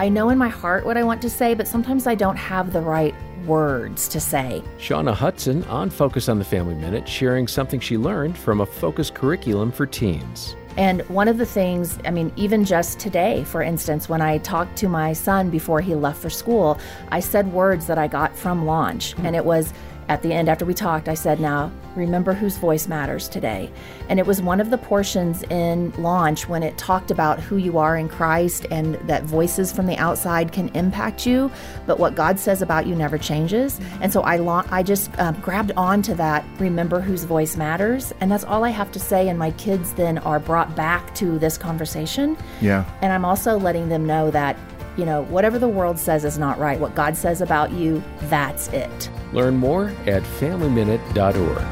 I know in my heart what I want to say, but sometimes I don't have the right words to say. Shawna Hudson on Focus on the Family Minute, sharing something she learned from a focus curriculum for teens. And one of the things, I mean, even just today, for instance, when I talked to my son before he left for school, I said words that I got from launch. Hmm. And it was, at the end, after we talked, I said, Now, remember whose voice matters today. And it was one of the portions in Launch when it talked about who you are in Christ and that voices from the outside can impact you, but what God says about you never changes. And so I, la- I just um, grabbed onto that, remember whose voice matters. And that's all I have to say. And my kids then are brought back to this conversation. Yeah. And I'm also letting them know that you know, whatever the world says is not right. What God says about you, that's it. Learn more at FamilyMinute.org.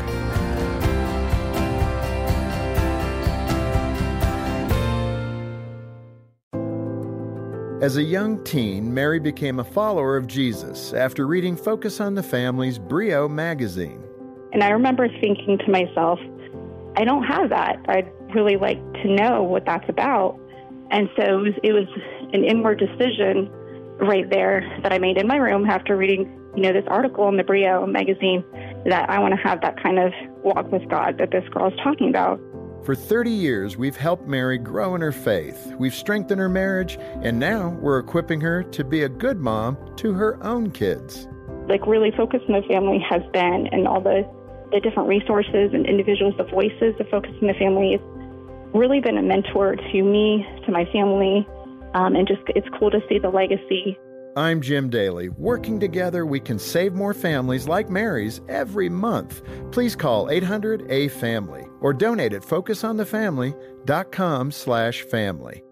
As a young teen, Mary became a follower of Jesus after reading Focus on the Family's Brio magazine. And I remember thinking to myself, I don't have that. I'd really like to know what that's about. And so it was, it was an inward decision right there that I made in my room after reading, you know, this article in the Brio magazine that I want to have that kind of walk with God that this girl is talking about. For 30 years, we've helped Mary grow in her faith. We've strengthened her marriage, and now we're equipping her to be a good mom to her own kids. Like, really focus on the family has been, and all the, the different resources and individuals, the voices of Focus on the Family, really been a mentor to me, to my family, um, and just it's cool to see the legacy. I'm Jim Daly. Working together, we can save more families like Mary's every month. Please call 800 A Family or donate at FocusOnTheFamily.com slash family.